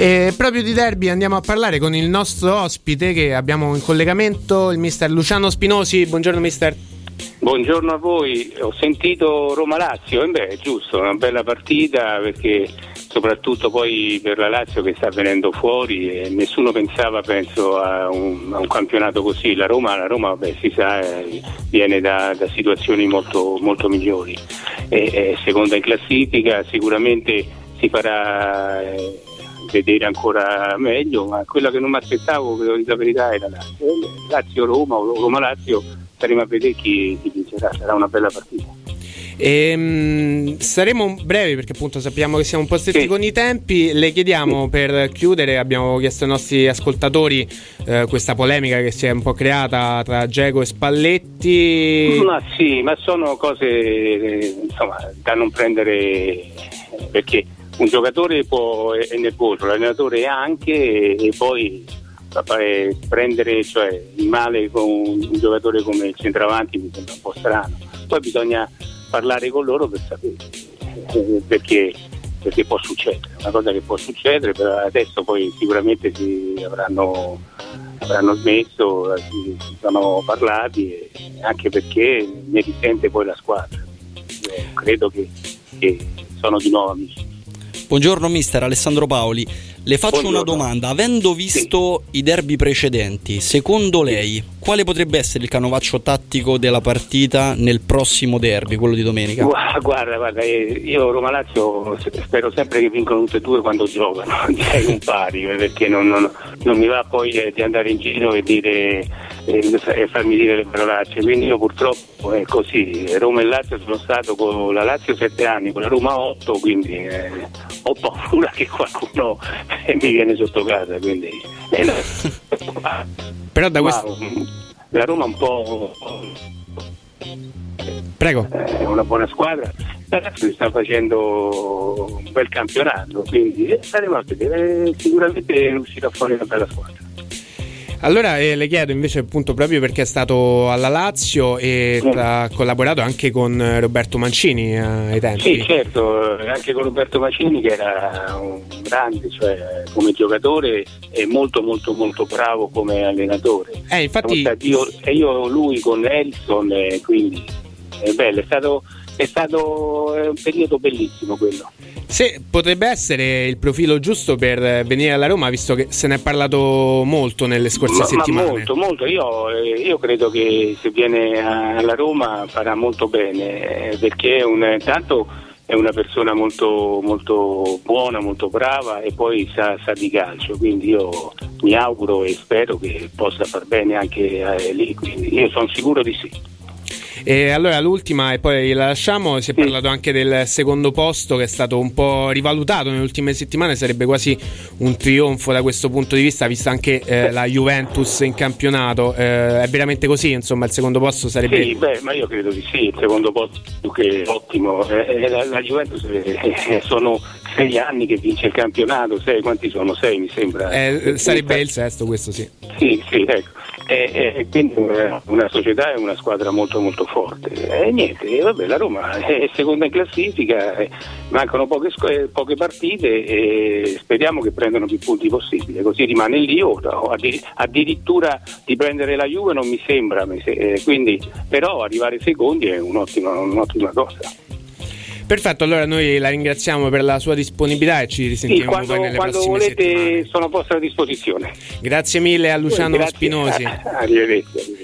E proprio di derby andiamo a parlare con il nostro ospite che abbiamo in collegamento, il mister Luciano Spinosi. Buongiorno mister. Buongiorno a voi, ho sentito Roma-Lazio, e beh è giusto, una bella partita perché soprattutto poi per la Lazio che sta venendo fuori e nessuno pensava penso a un, a un campionato così, la Roma, la Roma vabbè, si sa eh, viene da, da, situazioni molto, molto migliori, e, è seconda in classifica sicuramente si farà eh, vedere ancora meglio, ma quella che non mi aspettavo, per la verità, la Lazio. Lazio-Roma o Roma-Lazio staremo a vedere chi, chi vincerà, sarà una bella partita. E, mh, saremo brevi perché appunto sappiamo che siamo un po' stretti sì. con i tempi. Le chiediamo per chiudere, abbiamo chiesto ai nostri ascoltatori eh, questa polemica che si è un po' creata tra Geco e Spalletti. Ma sì, ma sono cose eh, insomma, da non prendere perché un giocatore può, è nervoso, l'allenatore anche e poi prendere cioè, il male con un giocatore come il centravanti mi sembra un po' strano. Poi bisogna parlare con loro per sapere eh, perché, perché può succedere, una cosa che può succedere, però adesso poi sicuramente si avranno, avranno smesso, si, sono parlati anche perché ne risente poi la squadra. Io credo che, che sono di nuovo amici. Buongiorno mister Alessandro Paoli. Le faccio Buongiorno. una domanda, avendo visto sì. i derby precedenti, secondo lei quale potrebbe essere il canovaccio tattico della partita nel prossimo derby, quello di domenica? Guarda, guarda, eh, io Roma Lazio spero sempre che vincono tutte e due quando giocano, direi un pari, perché non, non, non, mi va poi eh, di andare in giro e, dire, e farmi dire le parolacce, quindi io purtroppo è così, Roma e Lazio sono stato con la Lazio sette anni, con la Roma otto, quindi eh, ho paura che qualcuno mi viene sotto casa, quindi... Eh, Però da questo... La Roma un po'... Prego. È una buona squadra. La Lazio sta facendo un bel campionato, quindi staremo a vedere. Sicuramente uscirà fuori una bella squadra. Allora eh, le chiedo invece appunto proprio perché è stato alla Lazio e mm. ha collaborato anche con Roberto Mancini eh, ai tempi. Sì, certo, anche con Roberto Mancini che era un grande, cioè come giocatore e molto molto molto bravo come allenatore. Eh, infatti... Io, e io lui con Nelson, eh, quindi è bello, è stato, è stato un periodo bellissimo quello. Se potrebbe essere il profilo giusto per venire alla Roma, visto che se ne è parlato molto nelle scorse ma, settimane. Ma molto, molto. Io, eh, io, credo che se viene alla Roma farà molto bene, eh, perché è un, tanto è una persona molto, molto buona, molto brava e poi sa, sa, di calcio, quindi io mi auguro e spero che possa far bene anche eh, lì, quindi io sono sicuro di sì. E allora l'ultima e poi la lasciamo, si è parlato anche del secondo posto che è stato un po' rivalutato nelle ultime settimane, sarebbe quasi un trionfo da questo punto di vista, vista anche eh, la Juventus in campionato, eh, è veramente così, insomma il secondo posto sarebbe... Sì, beh, ma io credo di sì, il secondo posto più che ottimo, eh, eh la, la, Juventus eh, sono sei anni che vince il campionato, sei, quanti sono? Sei mi sembra. Eh, sarebbe il sesto questo sì. Sì, sì, ecco e, e quindi una, società e una squadra molto molto forte. E niente, vabbè, la Roma è seconda in classifica, mancano poche, poche, partite e speriamo che prendano più punti possibile, così rimane lì o, addirittura di prendere la Juve non mi sembra, quindi, però arrivare secondi è un'ottima, un'ottima cosa. Perfetto, allora noi la ringraziamo per la sua disponibilità e ci risentiamo sì, quando, poi nelle quando volete settimane. sono a vostra disposizione. Grazie mille a Luciano Grazie. Spinosi. Arrivederci.